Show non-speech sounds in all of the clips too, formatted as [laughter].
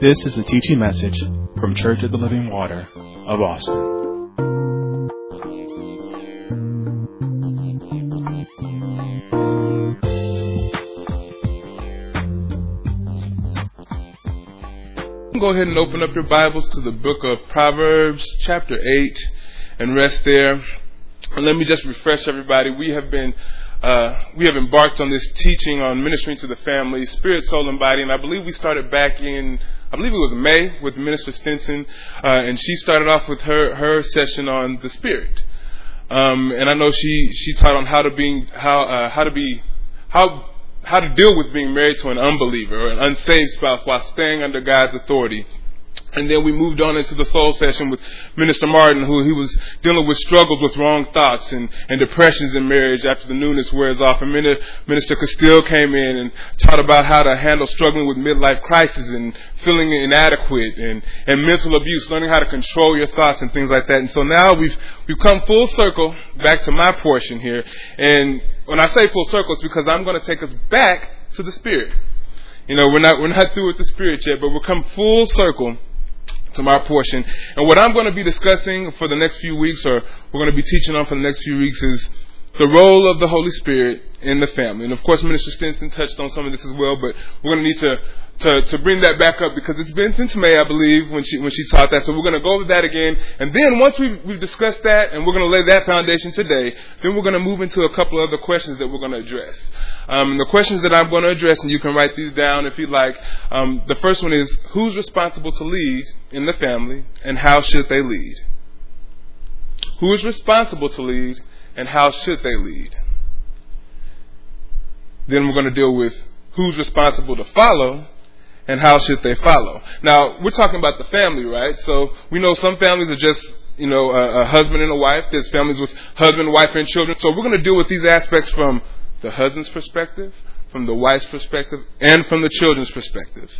This is a teaching message from Church of the Living Water of Austin. Go ahead and open up your Bibles to the book of Proverbs, chapter 8, and rest there. And let me just refresh everybody. We have been uh, we have embarked on this teaching on ministering to the family, spirit, soul, and body, and I believe we started back in, I believe it was May with Minister Stinson, uh, and she started off with her her session on the spirit, um, and I know she she taught on how to be how uh, how to be how how to deal with being married to an unbeliever or an unsaved spouse while staying under God's authority. And then we moved on into the soul session with Minister Martin, who he was dealing with struggles with wrong thoughts and, and depressions in marriage after the newness wears off. And Minister Castile came in and taught about how to handle struggling with midlife crisis and feeling inadequate and, and mental abuse, learning how to control your thoughts and things like that. And so now we've, we've come full circle back to my portion here. And when I say full circle, it's because I'm going to take us back to the Spirit. You know, we're not, we're not through with the Spirit yet, but we'll come full circle to my portion. And what I'm going to be discussing for the next few weeks, or we're going to be teaching on for the next few weeks, is the role of the Holy Spirit in the family. And of course, Minister Stinson touched on some of this as well, but we're going to need to to, to bring that back up because it's been since May, I believe, when she when she taught that. So we're going to go over that again, and then once we've, we've discussed that and we're going to lay that foundation today, then we're going to move into a couple other questions that we're going to address. Um, the questions that I'm going to address, and you can write these down if you'd like. Um, the first one is who's responsible to lead in the family, and how should they lead? Who is responsible to lead, and how should they lead? Then we're going to deal with who's responsible to follow and how should they follow. Now, we're talking about the family, right? So we know some families are just, you know, a, a husband and a wife. There's families with husband, wife, and children. So we're going to deal with these aspects from the husband's perspective, from the wife's perspective, and from the children's perspective.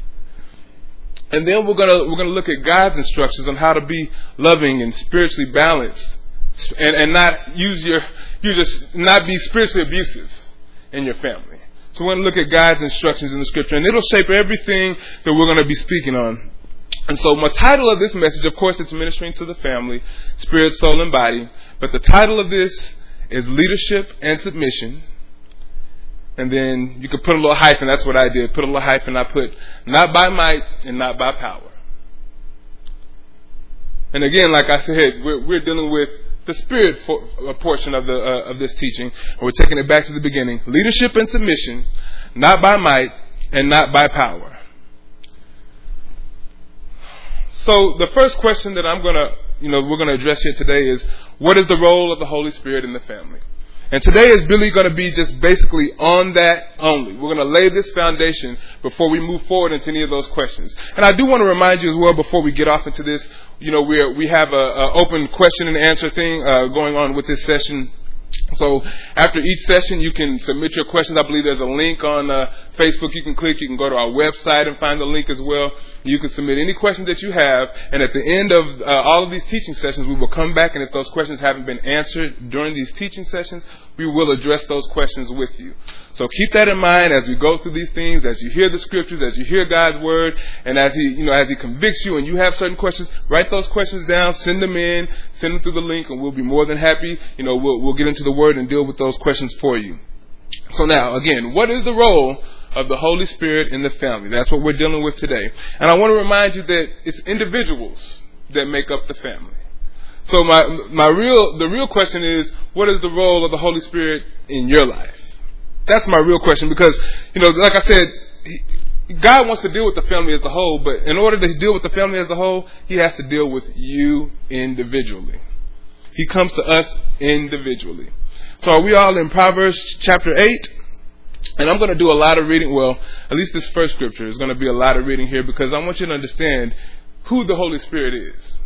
And then we're gonna we're gonna look at God's instructions on how to be loving and spiritually balanced, and, and not use your you just not be spiritually abusive in your family. So we're going to look at God's instructions in the scripture, and it'll shape everything that we're going to be speaking on. And so my title of this message, of course, it's ministering to the family, spirit, soul, and body. But the title of this is leadership and submission. And then you could put a little hyphen. That's what I did. Put a little hyphen. I put not by might and not by power. And again, like I said, we're, we're dealing with the spirit portion of the uh, of this teaching. And we're taking it back to the beginning: leadership and submission, not by might and not by power. So the first question that I'm gonna, you know, we're gonna address here today is, what is the role of the Holy Spirit in the family? And today is really going to be just basically on that only. We're going to lay this foundation before we move forward into any of those questions. And I do want to remind you as well before we get off into this, you know, we we have a, open question and answer thing uh, going on with this session. So after each session, you can submit your questions. I believe there's a link on uh, Facebook you can click. You can go to our website and find the link as well. You can submit any questions that you have. And at the end of uh, all of these teaching sessions, we will come back. And if those questions haven't been answered during these teaching sessions, we will address those questions with you. So keep that in mind as we go through these things, as you hear the scriptures, as you hear God's word, and as He, you know, as He convicts you and you have certain questions, write those questions down, send them in, send them through the link, and we'll be more than happy. You know, we'll, we'll get into the word and deal with those questions for you. So now, again, what is the role of the Holy Spirit in the family? That's what we're dealing with today. And I want to remind you that it's individuals that make up the family. So my my real the real question is what is the role of the Holy Spirit in your life? That's my real question because you know like I said God wants to deal with the family as a whole, but in order to deal with the family as a whole, he has to deal with you individually. He comes to us individually. So are we all in Proverbs chapter 8? And I'm going to do a lot of reading. Well, at least this first scripture is going to be a lot of reading here because I want you to understand who the Holy Spirit is.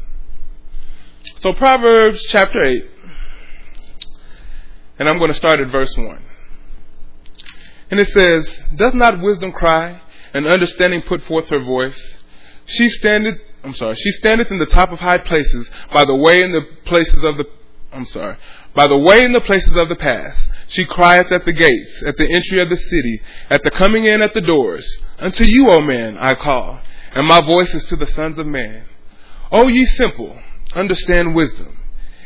So, Proverbs chapter 8, and I'm going to start at verse 1. And it says, Does not wisdom cry, and understanding put forth her voice? She standeth, I'm sorry, she standeth in the top of high places, by the way in the places of the, I'm sorry, by the way in the places of the pass. She crieth at the gates, at the entry of the city, at the coming in at the doors. Unto you, O man, I call and my voice is to the sons of man. O ye simple, understand wisdom,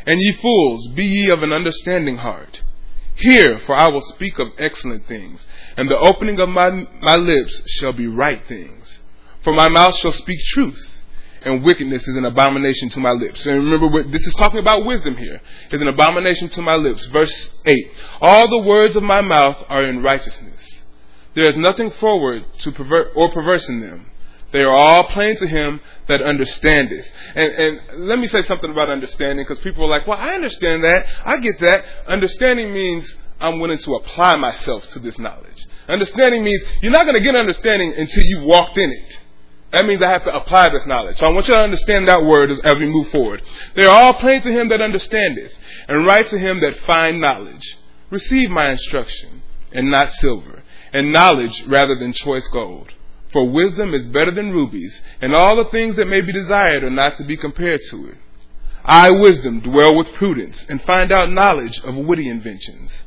and ye fools, be ye of an understanding heart. Hear, for I will speak of excellent things, and the opening of my, my lips shall be right things. For my mouth shall speak truth, and wickedness is an abomination to my lips. And remember, this is talking about wisdom here. Is an abomination to my lips. Verse 8. All the words of my mouth are in righteousness. There is nothing forward to pervert or perverse in them. They are all plain to him that understandeth. And, and let me say something about understanding because people are like, well, I understand that. I get that. Understanding means I'm willing to apply myself to this knowledge. Understanding means you're not going to get understanding until you've walked in it. That means I have to apply this knowledge. So I want you to understand that word as, we move forward. They are all plain to him that understandeth, and right to him that find knowledge. Receive my instruction, and not silver, and knowledge rather than choice gold for wisdom is better than rubies, and all the things that may be desired are not to be compared to it. I, wisdom, dwell with prudence, and find out knowledge of witty inventions.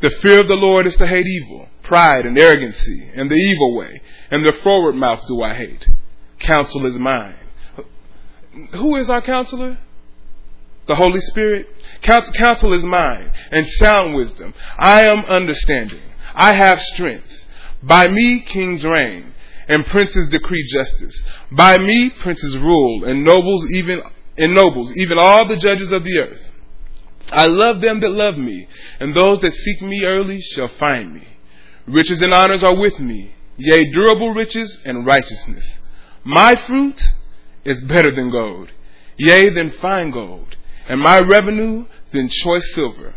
The fear of the Lord is to hate evil, pride and arrogancy, and the evil way, and the forward mouth do I hate. Counsel is mine. Who is our counselor? The Holy Spirit. Counsel, counsel is mine, and sound wisdom. I am understanding. I have strength. By me kings reign and princes decree justice. By me princes rule, and nobles even and nobles, even all the judges of the earth. I love them that love me, and those that seek me early shall find me. Riches and honors are with me, yea, durable riches and righteousness. My fruit is better than gold, yea, than fine gold, and my revenue than choice silver.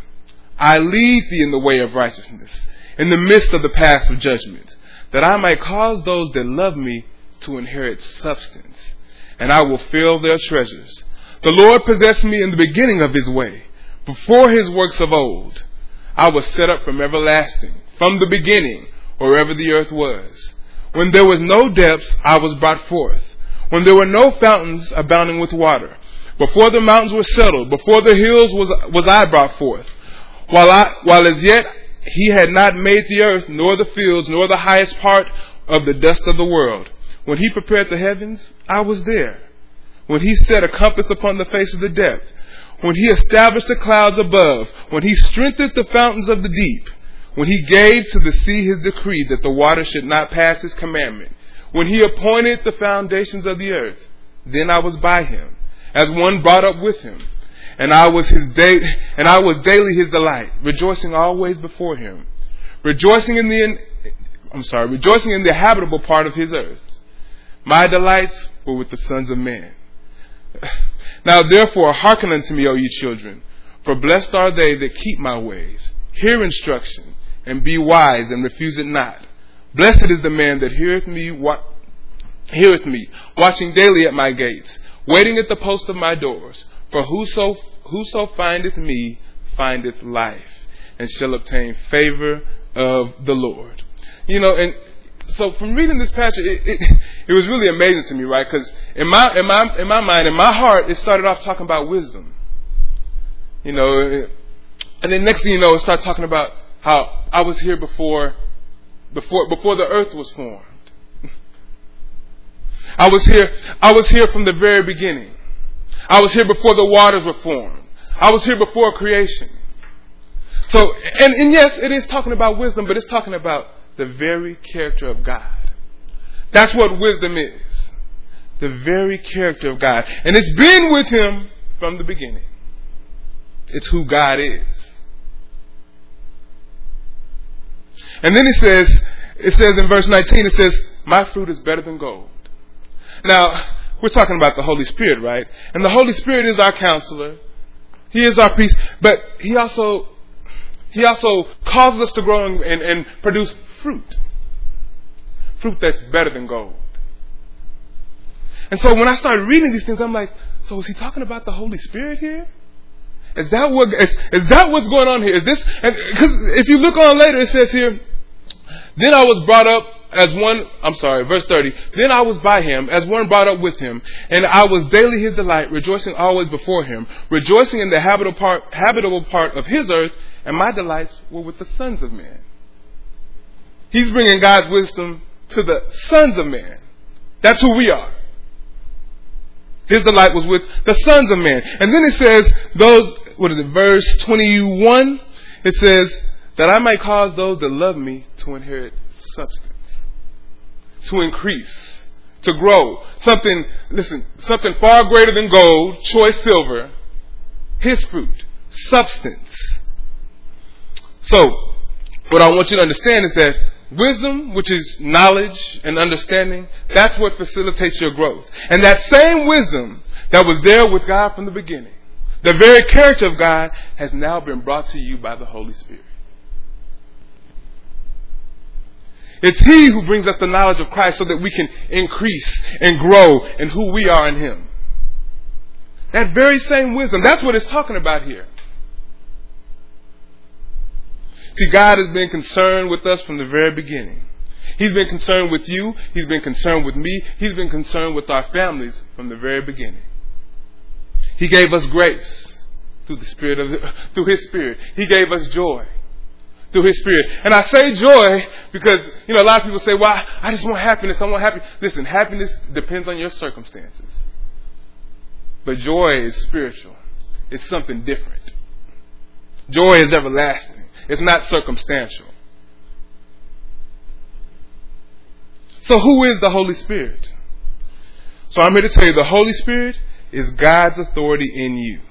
I lead thee in the way of righteousness, in the midst of the paths of judgment that I might cause those that love me to inherit substance, and I will fill their treasures. The Lord possessed me in the beginning of his way, before his works of old. I was set up from everlasting, from the beginning, wherever the earth was. When there was no depths, I was brought forth. When there were no fountains abounding with water. Before the mountains were settled, before the hills was, was I brought forth. While I, while as yet he had not made the earth, nor the fields, nor the highest part of the dust of the world. When he prepared the heavens, I was there. When he set a compass upon the face of the depth. When he established the clouds above. When he strengthened the fountains of the deep. When he gave to the sea his decree that the water should not pass his commandment. When he appointed the foundations of the earth. Then I was by him, as one brought up with him and I was his day, and I was daily his delight, rejoicing always before him, rejoicing in the, I'm sorry, rejoicing in the habitable part of his earth. My delights were with the sons of men. [sighs] Now therefore hearken unto me, O ye children, for blessed are they that keep my ways. Hear instruction, and be wise, and refuse it not. Blessed is the man that heareth me, wa- heareth me, watching daily at my gates, waiting at the post of my doors. For whoso, whoso findeth me findeth life, and shall obtain favor of the Lord. You know, and so from reading this passage, it, it, it was really amazing to me, right? Because in my, in my, in my mind, in my heart, it started off talking about wisdom. You know, and then next thing you know, it started talking about how I was here before, before, before the earth was formed. [laughs] I was here, I was here from the very beginning. I was here before the waters were formed. I was here before creation. So, and, and yes, it is talking about wisdom, but it's talking about the very character of God. That's what wisdom is. The very character of God. And it's been with Him from the beginning. It's who God is. And then it says, it says in verse 19, it says, My fruit is better than gold. Now, we're talking about the Holy Spirit, right? And the Holy Spirit is our counselor. He is our peace, but He also He also causes us to grow and, and, and produce fruit. Fruit that's better than gold. And so when I started reading these things, I'm like, so is he talking about the Holy Spirit here? Is that what is, is that what's going on here? Is this because if you look on later, it says here, then I was brought up as one, I'm sorry, verse 30. Then I was by him, as one brought up with him, and I was daily his delight, rejoicing always before him, rejoicing in the habitable part, habitable part of his earth, and my delights were with the sons of men. He's bringing God's wisdom to the sons of men. That's who we are. His delight was with the sons of men. And then it says, those, what is it, verse 21? It says, that I might cause those that love me to inherit substance, to increase, to grow. Something, listen, something far greater than gold, choice silver, his fruit, substance. So, what I want you to understand is that wisdom, which is knowledge and understanding, that's what facilitates your growth. And that same wisdom that was there with God from the beginning, the very character of God, has now been brought to you by the Holy Spirit. It's He who brings us the knowledge of Christ so that we can increase and grow in who we are in Him. That very same wisdom, that's what it's talking about here. See, God has been concerned with us from the very beginning. He's been concerned with you. He's been concerned with me. He's been concerned with our families from the very beginning. He gave us grace through the Spirit of the, through His Spirit. He gave us joy through His Spirit. And I say joy because, you know, a lot of people say, well, I just want happiness. I want happiness. Listen, happiness depends on your circumstances. But joy is spiritual. It's something different. Joy is everlasting. It's not circumstantial. So who is the Holy Spirit? So I'm here to tell you the Holy Spirit is God's authority in you.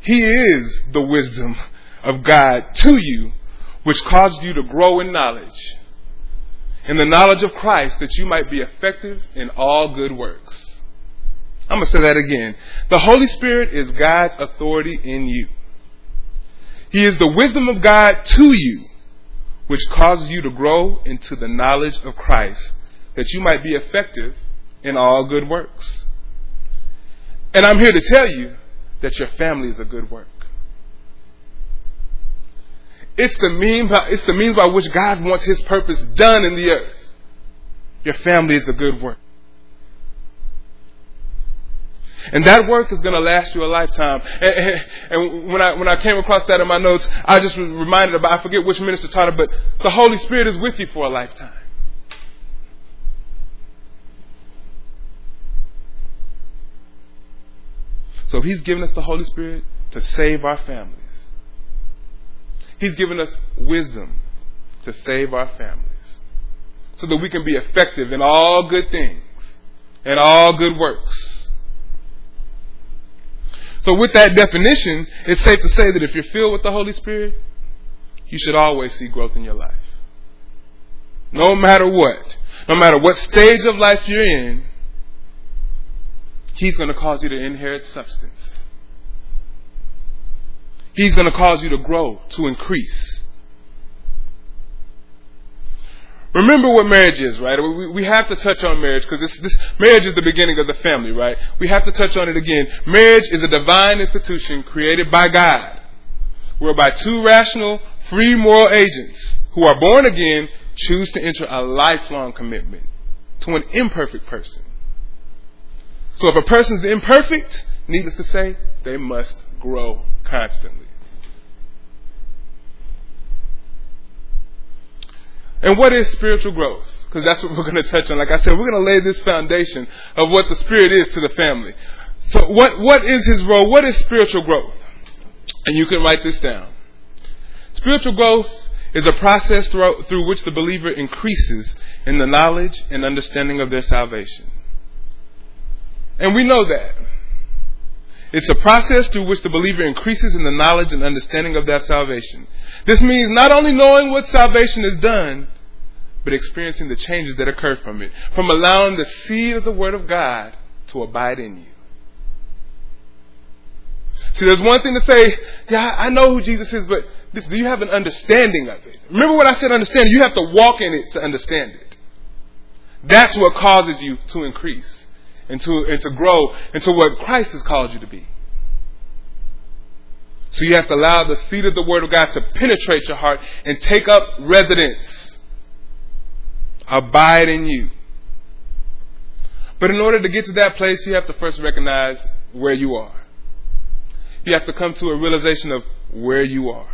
He is the wisdom of God to you, which causes you to grow in knowledge, in the knowledge of Christ, that you might be effective in all good works. I'm going to say that again. The Holy Spirit is God's authority in you. He is the wisdom of God to you, which causes you to grow into the knowledge of Christ, that you might be effective in all good works. And I'm here to tell you that your family is a good work. It's the means by, it's the means by which God wants His purpose done in the earth. Your family is a good work. And that work is going to last you a lifetime. And, and, when I when I came across that in my notes, I just was reminded about I forget which minister taught it, but the Holy Spirit is with you for a lifetime. So He's given us the Holy Spirit to save our families. He's given us wisdom to save our families, so that we can be effective in all good things and all good works. So with that definition, it's safe to say that if you're filled with the Holy Spirit, you should always see growth in your life. No matter what. No matter what stage of life you're in, He's going to cause you to inherit substance. He's going to cause you to grow, to increase. Remember what marriage is, right? We, we have to touch on marriage because this, this marriage is the beginning of the family, right? We have to touch on it again. Marriage is a divine institution created by God, whereby two rational, free moral agents who are born again choose to enter a lifelong commitment to an imperfect person. So if a person is imperfect, needless to say, they must grow constantly. And what is spiritual growth? Because that's what we're going to touch on. Like I said, we're going to lay this foundation of what the Spirit is to the family. So what, what is His role? What is spiritual growth? And you can write this down. Spiritual growth is a process through, through which the believer increases in the knowledge and understanding of their salvation. And we know that. It's a process through which the believer increases in the knowledge and understanding of their salvation. This means not only knowing what salvation has done, but experiencing the changes that occur from it, from allowing the seed of the Word of God to abide in you. See, there's one thing to say, yeah, I know who Jesus is, but this, do you have an understanding of it? Remember what I said, understanding? You have to walk in it to understand it. That's what causes you to increase and to, and to grow into what Christ has called you to be. So you have to allow the seed of the Word of God to penetrate your heart and take up residence. Abide in you. But in order to get to that place, you have to first recognize where you are. You have to come to a realization of where you are.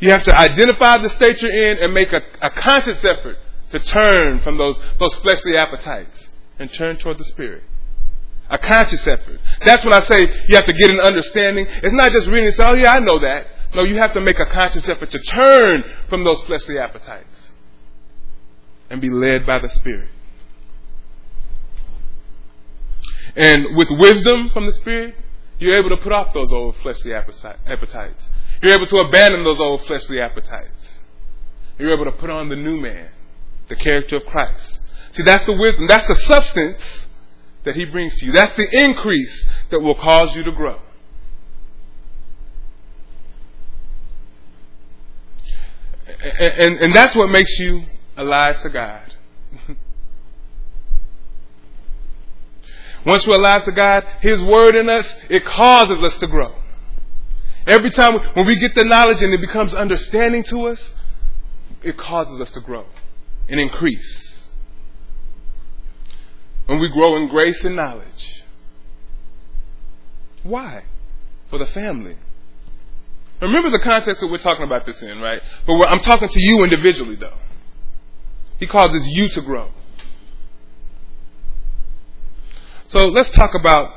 You have to identify the state you're in and make a, a conscious effort to turn from those, those fleshly appetites and turn toward the Spirit. A conscious effort. That's when I say you have to get an understanding. It's not just reading and say, oh yeah, I know that. No, you have to make a conscious effort to turn from those fleshly appetites and be led by the Spirit. And with wisdom from the Spirit, you're able to put off those old fleshly appetites. You're able to abandon those old fleshly appetites. You're able to put on the new man, the character of Christ. See, that's the wisdom. That's the substance that he brings to you. That's the increase that will cause you to grow. And, and, and that's what makes you alive to God. Once we're alive to God, His Word in us, it causes us to grow. Every time when we get the knowledge and it becomes understanding to us, it causes us to grow and increase. When we grow in grace and knowledge. Why? For the family. Remember the context that we're talking about this in, right? But I'm talking to you individually, though. He causes you to grow. So let's talk about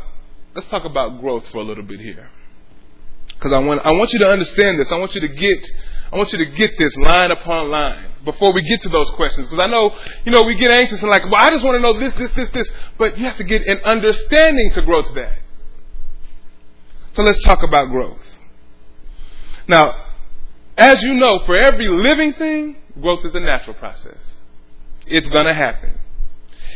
let's talk about growth for a little bit here, because I want I want you to understand this. I want you to get I want you to get this line upon line before we get to those questions. Because I know, you know, we get anxious and like, well, I just want to know this, this, this, this. But you have to get an understanding to grow to that. So let's talk about growth. Now, as you know, for every living thing, growth is a natural process. It's going to happen.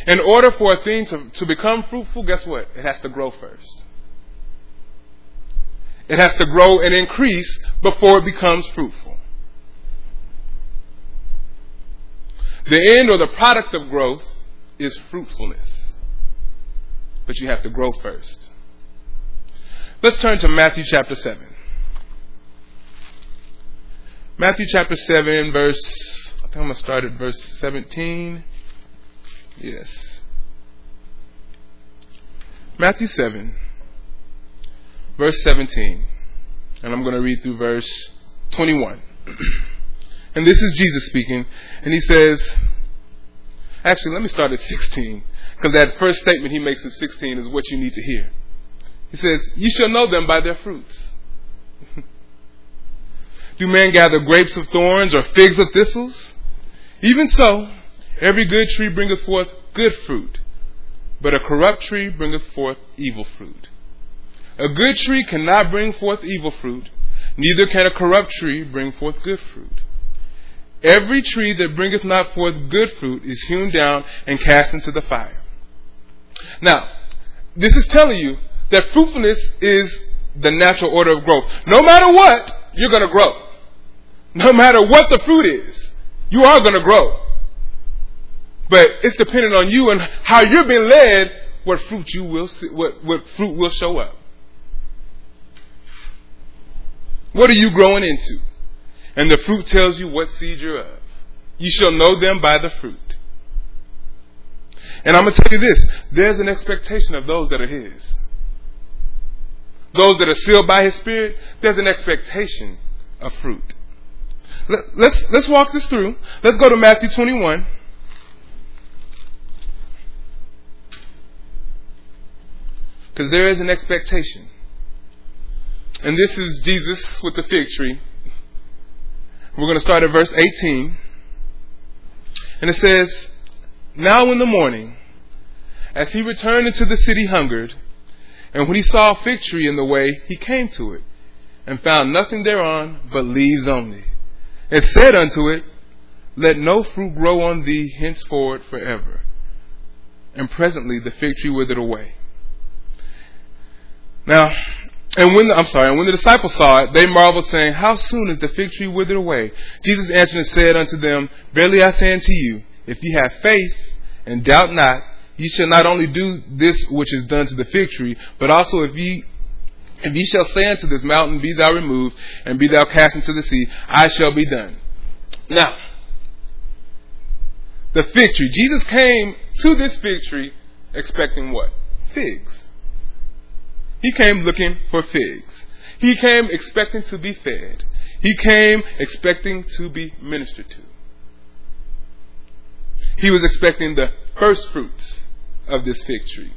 In order for a thing to, to become fruitful, guess what? It has to grow first. It has to grow and increase before it becomes fruitful. The end or the product of growth is fruitfulness. But you have to grow first. Let's turn to Matthew chapter 7. Matthew chapter 7, verse, I think I'm going to start at verse 17. Yes. Matthew 7, verse 17. And I'm going to read through verse 21. [clears throat] and this is Jesus speaking. And he says, actually, let me start at 16. Because that first statement he makes at 16 is what you need to hear. He says, You shall know them by their fruits. [laughs] Do men gather grapes of thorns or figs of thistles? Even so, Every good tree bringeth forth good fruit, but a corrupt tree bringeth forth evil fruit. A good tree cannot bring forth evil fruit, neither can a corrupt tree bring forth good fruit. Every tree that bringeth not forth good fruit is hewn down and cast into the fire. Now, this is telling you that fruitfulness is the natural order of growth. No matter what, you're going to grow. No matter what the fruit is, you are going to grow. But it's dependent on you and how you're being led, what fruit you will see, what, what fruit will show up. What are you growing into? And the fruit tells you what seed you're of. You shall know them by the fruit. And I'm going to tell you this there's an expectation of those that are His. Those that are sealed by His Spirit, there's an expectation of fruit. Let's, let's walk this through. Let's go to Matthew 21. Because there is an expectation. And this is Jesus with the fig tree. We're going to start at verse 18. And it says, Now in the morning, as he returned into the city hungered, and when he saw a fig tree in the way, he came to it, and found nothing thereon but leaves only. And said unto it, Let no fruit grow on thee henceforward forever. And presently the fig tree withered away. Now, and when the, I'm sorry, and when the disciples saw it, they marveled, saying, How soon is the fig tree withered away? Jesus answered and said unto them, Verily I say unto you, if ye have faith and doubt not, ye shall not only do this which is done to the fig tree, but also if ye if ye shall say unto this mountain, Be thou removed, and be thou cast into the sea, I shall be done. Now, the fig tree. Jesus came to this fig tree expecting what? Figs. He came looking for figs. He came expecting to be fed. He came expecting to be ministered to. He was expecting the first fruits of this fig tree.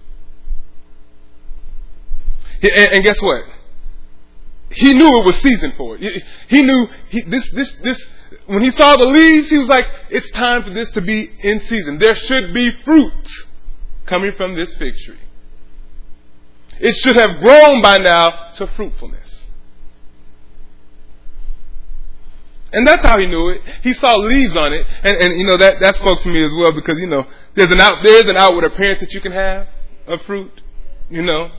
And, guess what? He knew it was season for it. He knew he, this, this, this, when he saw the leaves, he was like, it's time for this to be in season. There should be fruit coming from this fig tree. It should have grown by now to fruitfulness. And that's how he knew it. He saw leaves on it, and, and you know that that spoke to me as well because you know there's an out there is an outward appearance that you can have of fruit, you know,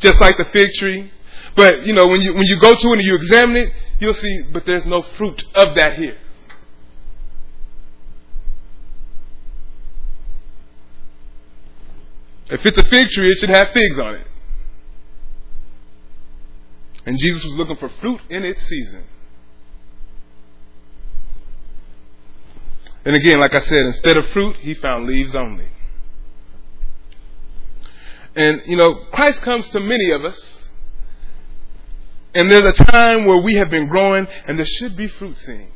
just like the fig tree. But you know when you when you go to it and you examine it, you'll see, but there's no fruit of that here. If it's a fig tree, it should have figs on it. And Jesus was looking for fruit in its season. And again, like I said, instead of fruit, he found leaves only. And, you know, Christ comes to many of us. And there's a time where we have been growing and there should be fruit seen.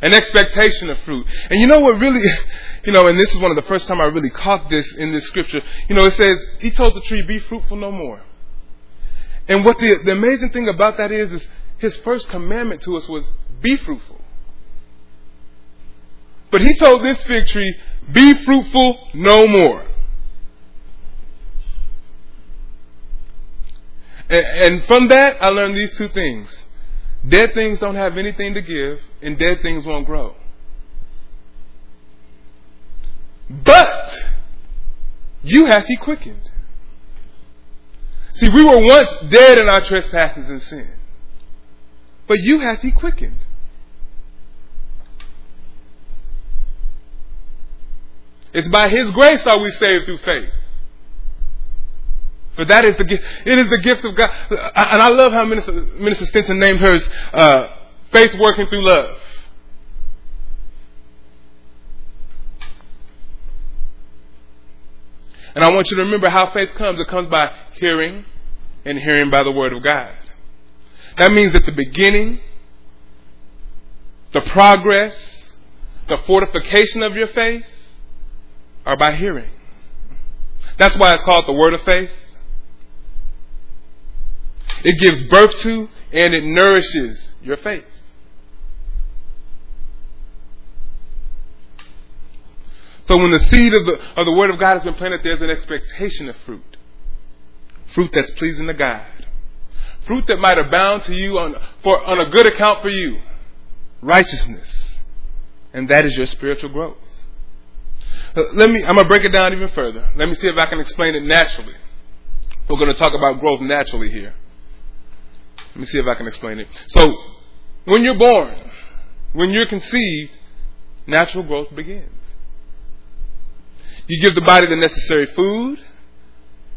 An expectation of fruit. And you know what really, [laughs] you know, and this is one of the first time I really caught this in this scripture. You know, it says, He told the tree, be fruitful no more. And what the, the amazing thing about that is, is His first commandment to us was, be fruitful. But he told this fig tree, be fruitful no more. And, from that, I learned these two things. Dead things don't have anything to give, and dead things won't grow. But you hath he quickened. See, we were once dead in our trespasses and sin. But you hath he quickened. It's by His grace are we saved through faith. For that is the gift. It is the gift of God. And I love how Minister, Minister Stinson named hers uh, faith working through love. And I want you to remember how faith comes. It comes by hearing and hearing by the Word of God. That means that the beginning, the progress, the fortification of your faith are by hearing. That's why it's called the word of faith. It gives birth to and it nourishes your faith. So when the seed of the, of the word of God has been planted, there's an expectation of fruit. Fruit that's pleasing to God. Fruit that might abound to you on, for, on a good account for you. Righteousness. And that is your spiritual growth. Uh, let me, I'm going to break it down even further. Let me see if I can explain it naturally. We're going to talk about growth naturally here. Let me see if I can explain it. So, when you're born, when you're conceived, natural growth begins. You give the body the necessary food,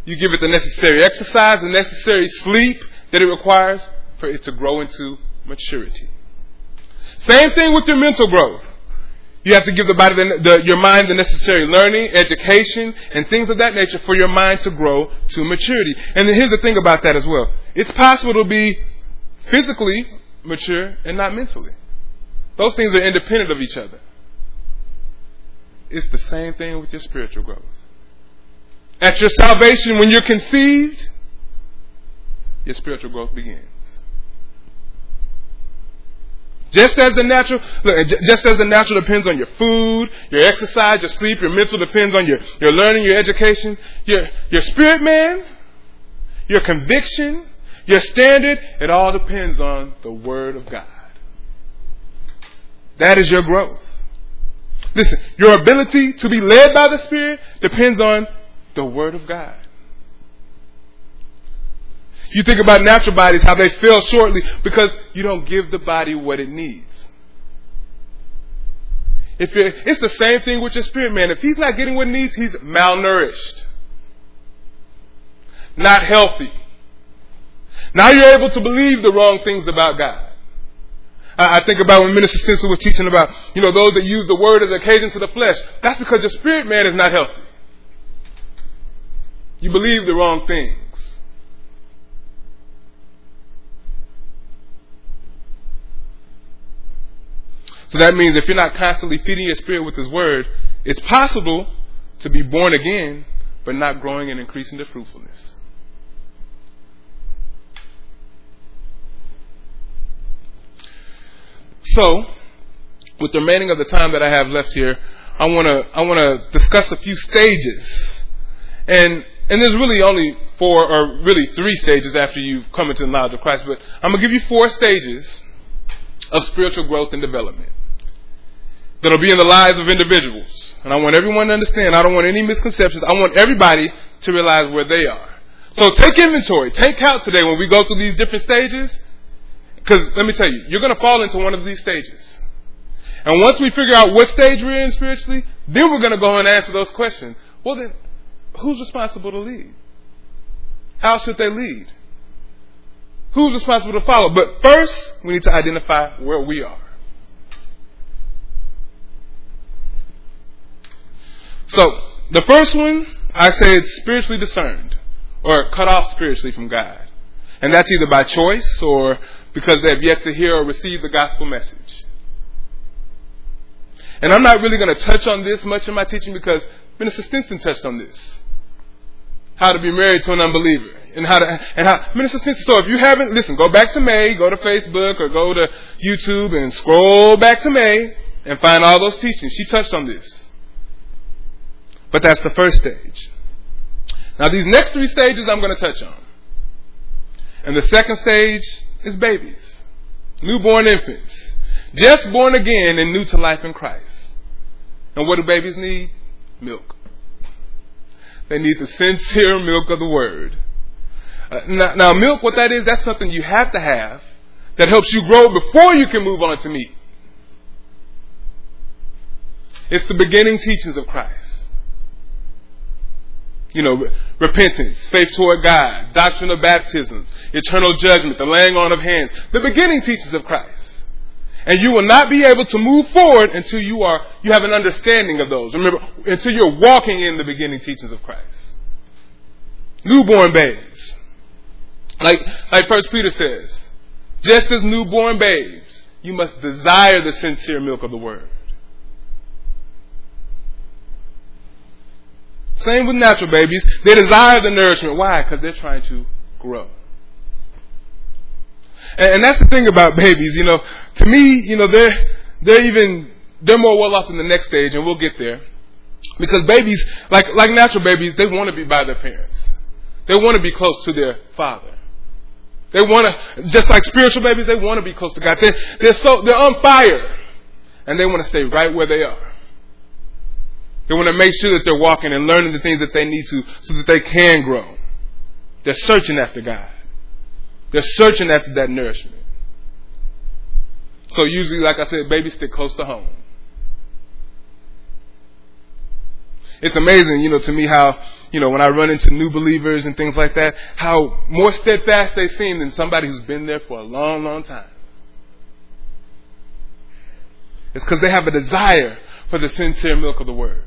you give it the necessary exercise, the necessary sleep that it requires for it to grow into maturity. Same thing with your mental growth. You have to give the body, the, the, your mind the necessary learning, education, and things of that nature for your mind to grow to maturity. And here's the thing about that as well. It's possible to be physically mature and not mentally. Those things are independent of each other. It's the same thing with your spiritual growth. At your salvation, when you're conceived, your spiritual growth begins. Just as the natural, look, just as the natural depends on your food, your exercise, your sleep, your mental depends on your, your learning, your education, your, your spirit man, your conviction, your standard, it all depends on the Word of God. That is your growth. Listen, your ability to be led by the Spirit depends on the Word of God. You think about natural bodies, how they fail shortly because you don't give the body what it needs. If it's the same thing with your spirit man. If he's not getting what he needs, he's malnourished. Not healthy. Now you're able to believe the wrong things about God. I, think about when Minister Stinson was teaching about, you know, those that use the word as occasion to the flesh. That's because your spirit man is not healthy. You believe the wrong things. So that means if you're not constantly feeding your spirit with His Word, it's possible to be born again, but not growing and increasing the fruitfulness. So, with the remaining of the time that I have left here, I want to I want to discuss a few stages, and and there's really only four or really three stages after you've come into the knowledge of Christ. But I'm gonna give you four stages of spiritual growth and development that'll be in the lives of individuals, and I want everyone to understand. I don't want any misconceptions. I want everybody to realize where they are. So take inventory, take count today when we go through these different stages, because let me tell you, you're gonna fall into one of these stages. And once we figure out what stage we're in spiritually, then we're going to go and answer those questions. Well, then, who's responsible to lead? How should they lead? Who's responsible to follow? But first, we need to identify where we are. So, the first one, I say it's spiritually discerned or cut off spiritually from God. And that's either by choice or because they have yet to hear or receive the gospel message. And I'm not really going to touch on this much in my teaching because Minister Stinson touched on this. How to be married to an unbeliever. And how to, and how, Minister Stinson, so if you haven't, listen, go back to May, go to Facebook or go to YouTube and scroll back to May and find all those teachings. She touched on this. But that's the first stage. Now these next three stages I'm going to touch on. And the second stage is babies. Newborn infants just born again and new to life in Christ. And what do babies need? Milk. They need the sincere milk of the Word. Uh, now, now, milk, what that is, that's something you have to have that helps you grow before you can move on to meat. It's the beginning teachings of Christ. You know, repentance, faith toward God, doctrine of baptism, eternal judgment, the laying on of hands. The beginning teachings of Christ. And you will not be able to move forward until you are, you have an understanding of those. Remember, until you're walking in the beginning teachings of Christ. Newborn babes. Like, like First Peter says, just as newborn babes, you must desire the sincere milk of the word. Same with natural babies. They desire the nourishment. Why? Because they're trying to grow. And, and that's the thing about babies, you know, to me, you know, they're, they're even, they're more well off in the next stage, and we'll get there. Because babies, like, like natural babies, they want to be by their parents. They want to be close to their father. They want to, just like spiritual babies, they want to be close to God. They're, they're so, they're on fire. And they want to stay right where they are. They want to make sure that they're walking and learning the things that they need to so that they can grow. They're searching after God. They're searching after that nourishment. So usually, like I said, babies stick close to home. It's amazing, you know, to me how, you know, when I run into new believers and things like that, how more steadfast they seem than somebody who's been there for a long, long time. It's because they have a desire for the sincere milk of the word.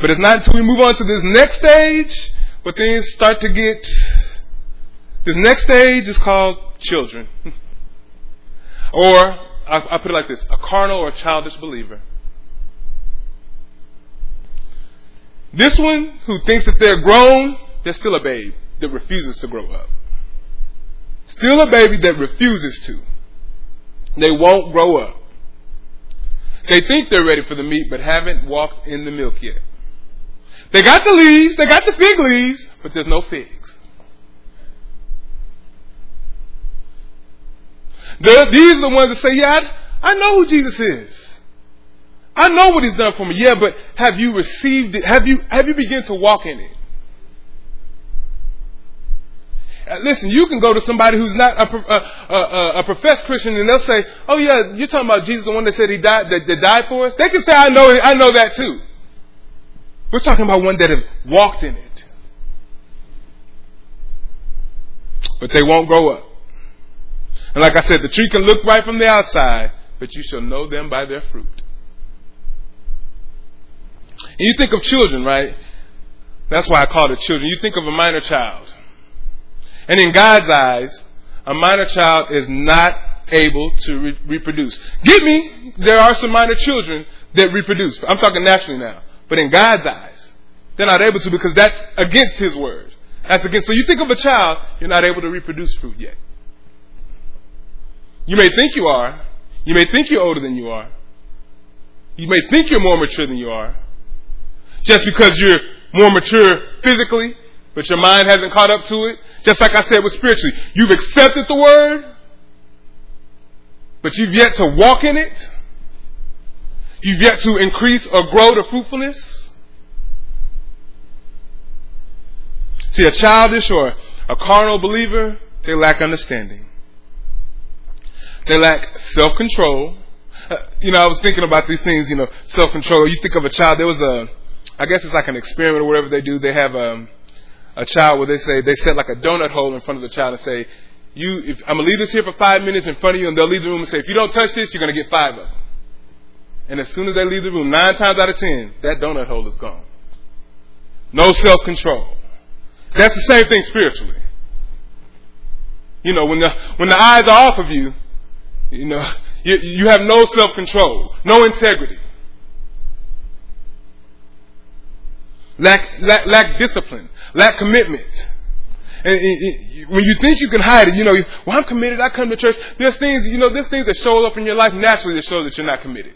But it's not until we move on to this next stage where things start to get. This next stage is called children. [laughs] Or, I, I put it like this a carnal or a childish believer. This one who thinks that they're grown, they're still a babe that refuses to grow up. Still a baby that refuses to. They won't grow up. They think they're ready for the meat, but haven't walked in the milk yet. They got the leaves, they got the fig leaves, but there's no figs. These are the ones that say, yeah, I, I know who Jesus is. I know what he's done for me. Yeah, but have you received it? Have you, have you begun to walk in it? Uh, listen, you can go to somebody who's not a, a, a, a, professed Christian and they'll say, oh yeah, you're talking about Jesus, the one that said he died, that, that died for us? They can say, I know, I know that too. We're talking about one that has walked in it. But they won't grow up. And like I said, the tree can look right from the outside, but you shall know them by their fruit. And you think of children, right? That's why I call it children. You think of a minor child. And in God's eyes, a minor child is not able to re- reproduce. Get me, there are some minor children that reproduce. I'm talking naturally now. But in God's eyes, they're not able to because that's against His word. That's against. So you think of a child, you're not able to reproduce fruit yet. You may think you are. You may think you're older than you are. You may think you're more mature than you are. Just because you're more mature physically, but your mind hasn't caught up to it. Just like I said with spiritually. You've accepted the word, but you've yet to walk in it. You've yet to increase or grow to fruitfulness. See, a childish or a carnal believer, they lack understanding. They lack self-control. Uh, you know, I was thinking about these things, you know, self-control. You think of a child, there was a, I guess it's like an experiment or whatever they do. They have um, a child where they say, they set like a donut hole in front of the child and say, you, if, I'm gonna leave this here for five minutes in front of you and they'll leave the room and say, if you don't touch this, you're gonna get five of them. And as soon as they leave the room, nine times out of ten, that donut hole is gone. No self-control. That's the same thing spiritually. You know, when the, when the eyes are off of you, you know, [laughs] you, you have no self-control, no integrity. Lack, lack, lack discipline, lack commitment. And, when you think you can hide it, you know, well, I'm committed, I come to church. There's things, you know, there's things that show up in your life naturally that show that you're not committed.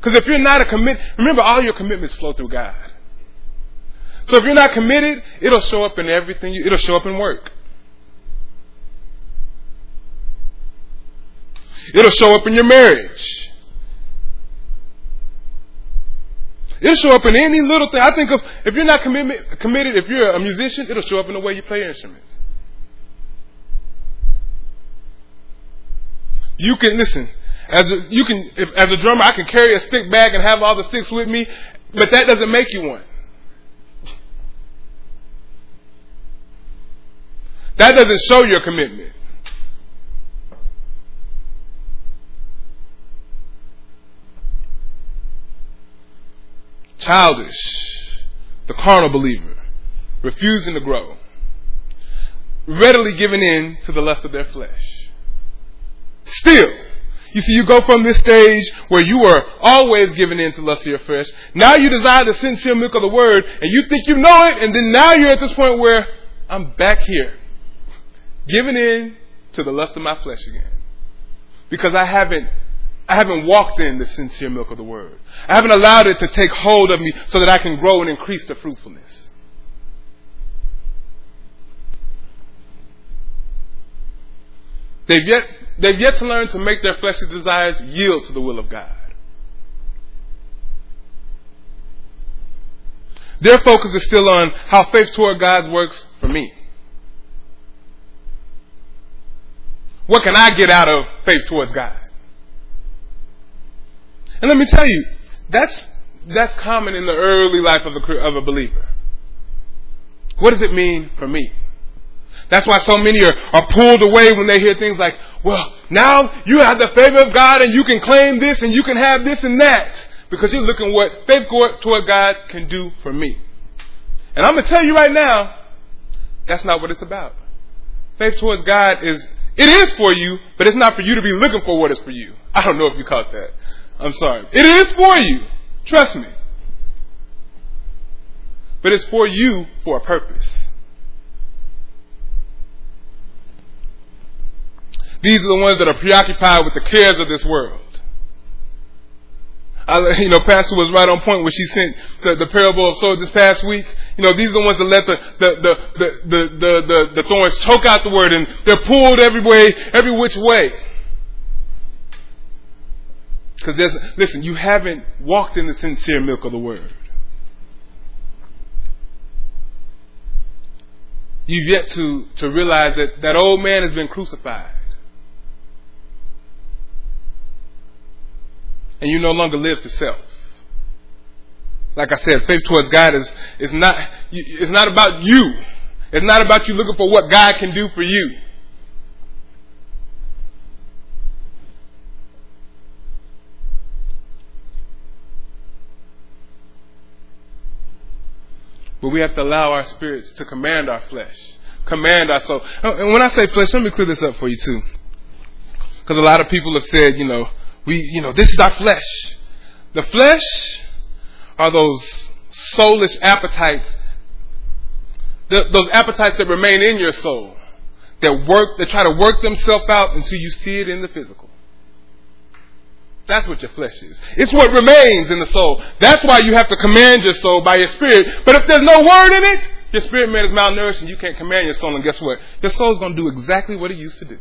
Because if you're not a commit, remember all your commitments flow through God. So if you're not committed, it'll show up in everything. It'll show up in work. It'll show up in your marriage. It'll show up in any little thing. I think of if you're not committed, committed, if you're a musician, it'll show up in the way you play instruments. You can listen. As a, you can, if, as a drummer, I can carry a stick bag and have all the sticks with me, but that doesn't make you one. That doesn't show your commitment. Childish, the carnal believer, refusing to grow, readily giving in to the lust of their flesh. Still, you see, you go from this stage where you were always giving in to lust of your flesh. Now you desire the sincere milk of the word, and you think you know it, and then now you're at this point where I'm back here, giving in to the lust of my flesh again. Because I haven't I haven't walked in the sincere milk of the word. I haven't allowed it to take hold of me so that I can grow and increase the fruitfulness. They've yet, they've yet to learn to make their fleshly desires yield to the will of God. Their focus is still on how faith toward God works for me. What can I get out of faith towards God? And let me tell you, that's, that's common in the early life of a, of a believer. What does it mean for me? That's why so many are, are pulled away when they hear things like, well, now you have the favor of God and you can claim this and you can have this and that. Because you're looking what faith toward God can do for me. And I'm going to tell you right now, that's not what it's about. Faith towards God is, it is for you, but it's not for you to be looking for what is for you. I don't know if you caught that. I'm sorry. It is for you. Trust me. But it's for you for a purpose. These are the ones that are preoccupied with the cares of this world. I, you know, Pastor was right on point when she sent the, the parable of sowers this past week. You know, these are the ones that let the, the, the, the, the, the, the thorns choke out the word and they're pulled every way, every which way. Because there's, listen, you haven't walked in the sincere milk of the word. You've yet to, to realize that that old man has been crucified. And you no longer live to self. Like I said, faith towards God is, is not, it's not about you. It's not about you looking for what God can do for you. But we have to allow our spirits to command our flesh, command our soul. Uh, and when I say flesh, let me clear this up for you too. Because a lot of people have said, you know, we, you know, this is our flesh. The flesh are those soulish appetites, those appetites that remain in your soul, that work, that try to work themselves out until you see it in the physical. That's what your flesh is. It's what remains in the soul. That's why you have to command your soul by your spirit. But if there's no word in it, your spirit man is malnourished and you can't command your soul. And guess what? Your soul's going to do exactly what it used to do.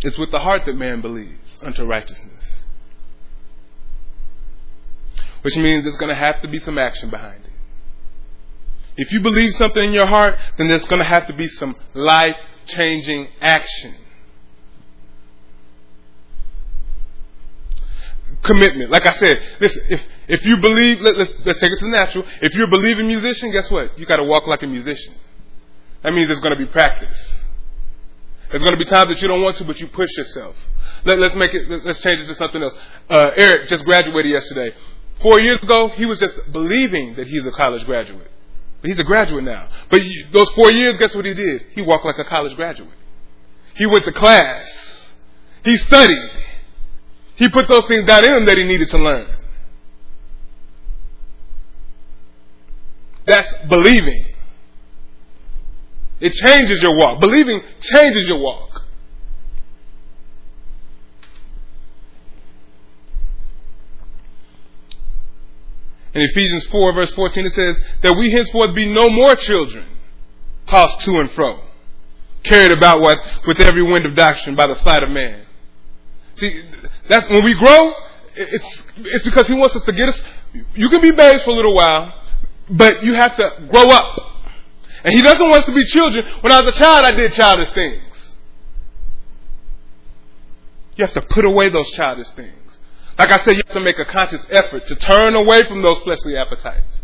It's with the heart that man believes unto righteousness. Which means there's going to have to be some action behind it. If you believe something in your heart, then there's going to have to be some life changing action. Commitment. Like I said, listen, if, if you believe, let, us let's take it to the natural. If you're a believing musician, guess what? You got to walk like a musician. That means there's going to be practice. There's going to be times that you don't want to, but you push yourself. Let, us make it. Let's change it to something else. Uh, Eric just graduated yesterday. Four years ago, he was just believing that he's a college graduate, but he's a graduate now. But you, those four years, guess what he did? He walked like a college graduate. He went to class. He studied. He put those things down in him that he needed to learn. That's believing. It changes your walk. Believing changes your walk. In Ephesians 4, verse 14, it says, That we henceforth be no more children, tossed to and fro, carried about with, with every wind of doctrine by the side of man. See, that's when we grow, it's, it's because he wants us to get us. You can be babes for a little while, but you have to grow up. And he doesn't want us to be children. When I was a child, I did childish things. You have to put away those childish things. Like I said, you have to make a conscious effort to turn away from those fleshly appetites.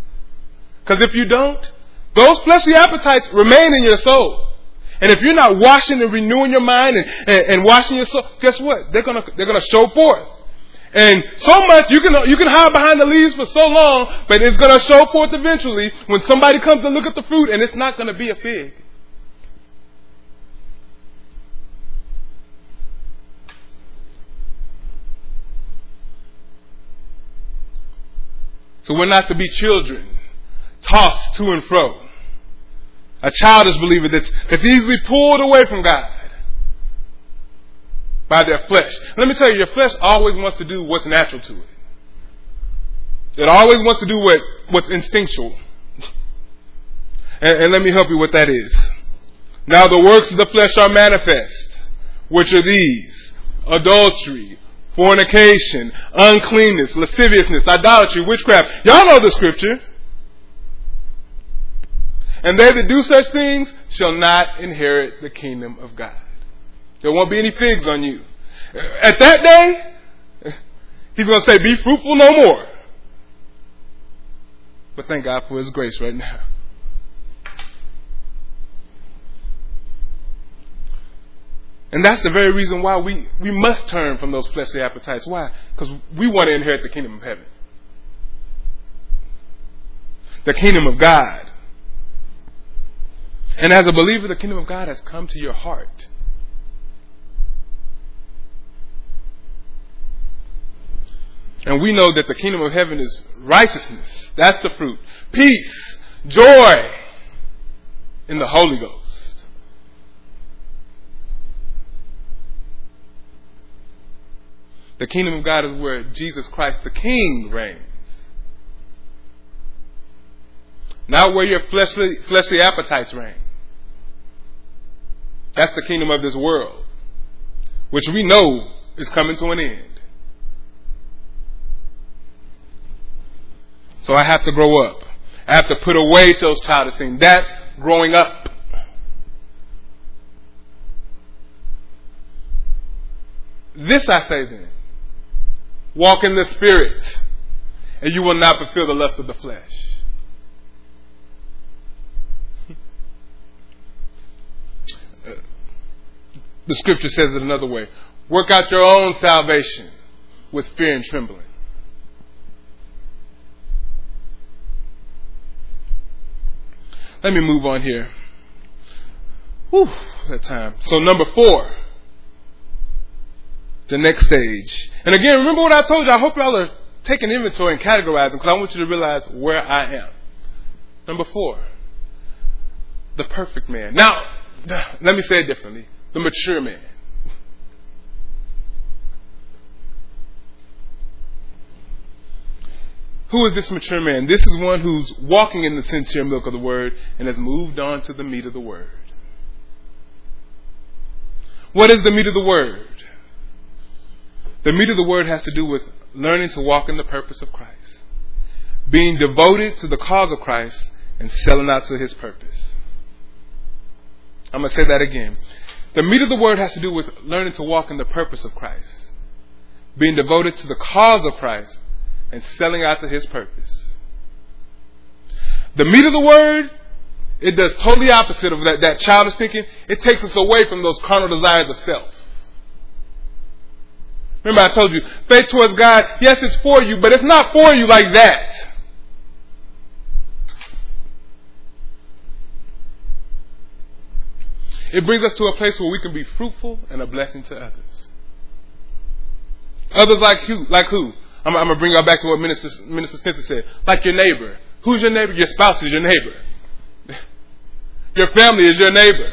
Because if you don't, those fleshly appetites remain in your soul. And if you're not washing and renewing your mind and, and, and washing your soul, guess what? They're gonna, they're gonna show forth. And so much you can you can hide behind the leaves for so long, but it's going to show forth eventually when somebody comes to look at the fruit, and it's not going to be a fig. So we're not to be children, tossed to and fro. A childish believer that's, that's easily pulled away from God by their flesh. Let me tell you, your flesh always wants to do what's natural to it. It always wants to do what, what's instinctual. And, and let me help you what that is. Now the works of the flesh are manifest, which are these adultery, fornication, uncleanness, lasciviousness, idolatry, witchcraft. Y'all know the scripture. And they that do such things shall not inherit the kingdom of God. There won't be any figs on you. At that day, he's going to say, Be fruitful no more. But thank God for his grace right now. And that's the very reason why we, we must turn from those fleshly appetites. Why? Because we want to inherit the kingdom of heaven. The kingdom of God. And as a believer, the kingdom of God has come to your heart. And we know that the kingdom of heaven is righteousness. That's the fruit. Peace, joy in the Holy Ghost. The kingdom of God is where Jesus Christ the King reigns. Not where your fleshly, fleshly appetites reign. That's the kingdom of this world, which we know is coming to an end. So I have to grow up. I have to put away those childish things. That's growing up. This I say then. Walk in the Spirit, and you will not fulfill the lust of the flesh. The scripture says it another way. Work out your own salvation with fear and trembling. Let me move on here. Whew, that time. So number four, the next stage. And again, remember what I told you. I hope y'all are taking inventory and categorizing because I want you to realize where I am. Number four, the perfect man. Now, [sighs] let me say it differently. The mature man. Who is this mature man? This is one who's walking in the sincere milk of the word and has moved on to the meat of the word. What is the meat of the word? The meat of the word has to do with learning to walk in the purpose of Christ, being devoted to the cause of Christ, and selling out to his purpose. I'm going to say that again. The meat of the word has to do with learning to walk in the purpose of Christ, being devoted to the cause of Christ, and selling out to his purpose. The meat of the word, it does totally opposite of that, that childish thinking. It takes us away from those carnal desires of self. Remember I told you, faith towards God, yes, it's for you, but it's not for you like that. It brings us to a place where we can be fruitful and a blessing to others. Others like who? Like who? I'm, I'm going to bring y'all back to what Minister, Minister Spencer said. Like your neighbor. Who's your neighbor? Your spouse is your neighbor. [laughs] your family is your neighbor.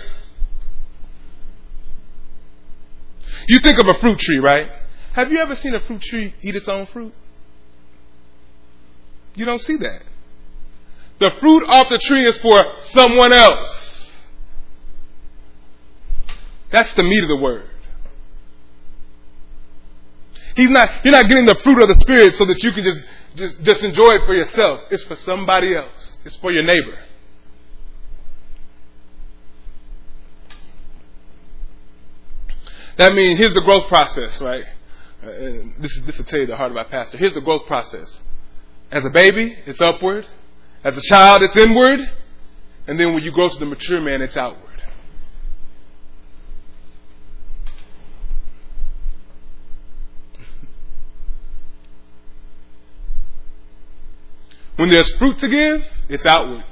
You think of a fruit tree, right? Have you ever seen a fruit tree eat its own fruit? You don't see that. The fruit off the tree is for someone else. That's the meat of the word. He's not, you're not getting the fruit of the Spirit so that you can just, just, just enjoy it for yourself. It's for somebody else. It's for your neighbor. That means here's the growth process, right? Uh, this is this will tell you the heart of our pastor. Here's the growth process. As a baby, it's upward. As a child, it's inward. And then when you grow to the mature man, it's outward. When there's fruit to give, it's outward.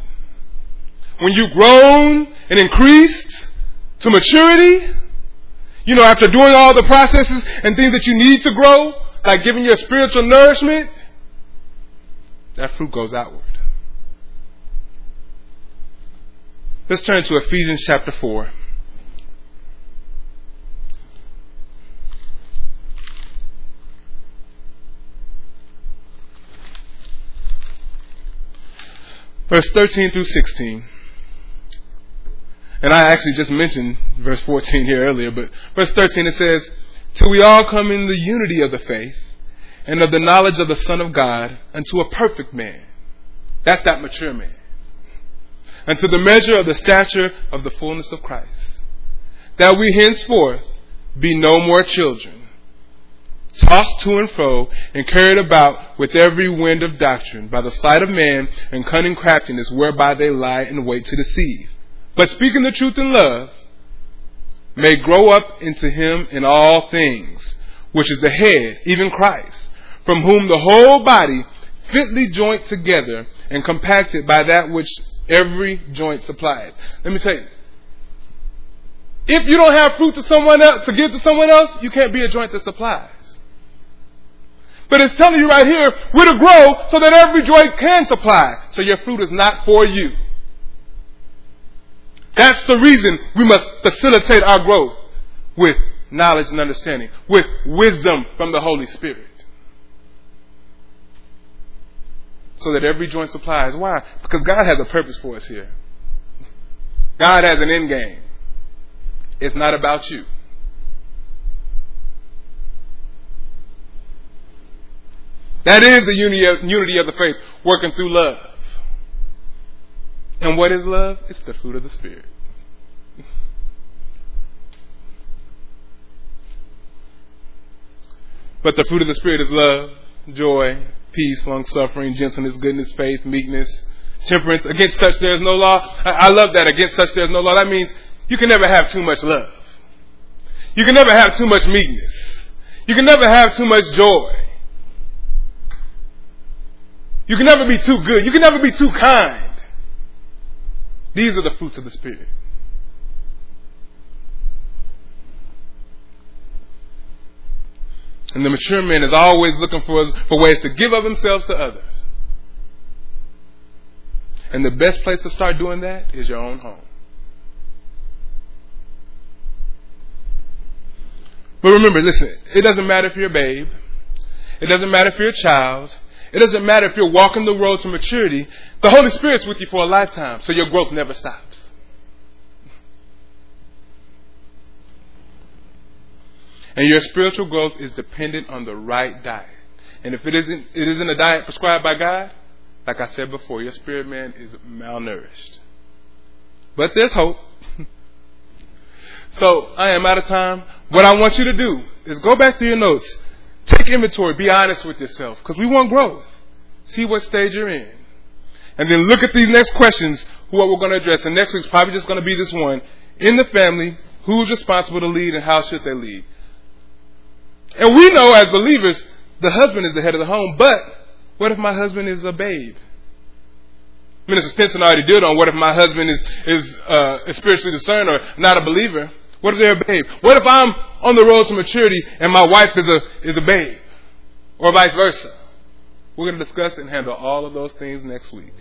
When you've grown and increased to maturity, you know, after doing all the processes and things that you need to grow, like giving your spiritual nourishment, that fruit goes outward. Let's turn to Ephesians chapter 4. Verse 13 through 16. And I actually just mentioned verse 14 here earlier, but verse 13 it says, Till we all come in the unity of the faith and of the knowledge of the Son of God unto a perfect man. That's that mature man. Unto the measure of the stature of the fullness of Christ. That we henceforth be no more children, tossed to and fro and carried about with every wind of doctrine by the sleight of man and cunning craftiness whereby they lie in wait to deceive but speaking the truth in love, may grow up into him in all things, which is the head, even Christ, from whom the whole body, fitly joined together and compacted by that which every joint supplies. Let me tell you, if you don't have fruit to someone else, to give to someone else, you can't be a joint that supplies. But it's telling you right here, we're to grow so that every joint can supply. So your fruit is not for you. That's the reason we must facilitate our growth with knowledge and understanding, with wisdom from the Holy Spirit. So that every joint supplies. Why? Because God has a purpose for us here. God has an end game. It's not about you. That is the unity of, the faith, working through love. And what is love? It's the fruit of the Spirit. But the fruit of the Spirit is love, joy, peace, long suffering, gentleness, goodness, faith, meekness, temperance. Against such there is no law. I love that. Against such there is no law. That means you can never have too much love. You can never have too much meekness. You can never have too much joy. You can never be too good. You can never be too kind. These are the fruits of the Spirit. And the mature man is always looking for, for ways to give of themselves to others. And the best place to start doing that is your own home. But remember, listen, it doesn't matter if you're a babe. It doesn't matter if you're a child. It doesn't matter if you're walking the road to maturity. The Holy Spirit's with you for a lifetime, so your growth never stops. And your spiritual growth is dependent on the right diet. And if it isn't, it isn't a diet prescribed by God, like I said before, your spirit man is malnourished. But there's hope. [laughs] so I am out of time. What I want you to do is go back to your notes. Take inventory. Be honest with yourself. Because we want growth. See what stage you're in. And then look at these next questions, what we're going to address. And next week's probably just going to be this one. In the family, who's responsible to lead and how should they lead? And we know as believers, the husband is the head of the home, but what if my husband is a babe? Minister Stinson already did on what if my husband is, is, uh, is spiritually discerned or not a believer? What if they're a babe? What if I'm on the road to maturity and my wife is a, is a babe? Or vice versa? We're going to discuss and handle all of those things next week.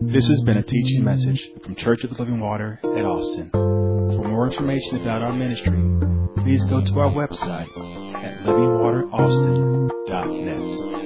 This has been a teaching message from Church of the Living Water at Austin. For more information about our ministry, please go to our website at livingwateraustin.net.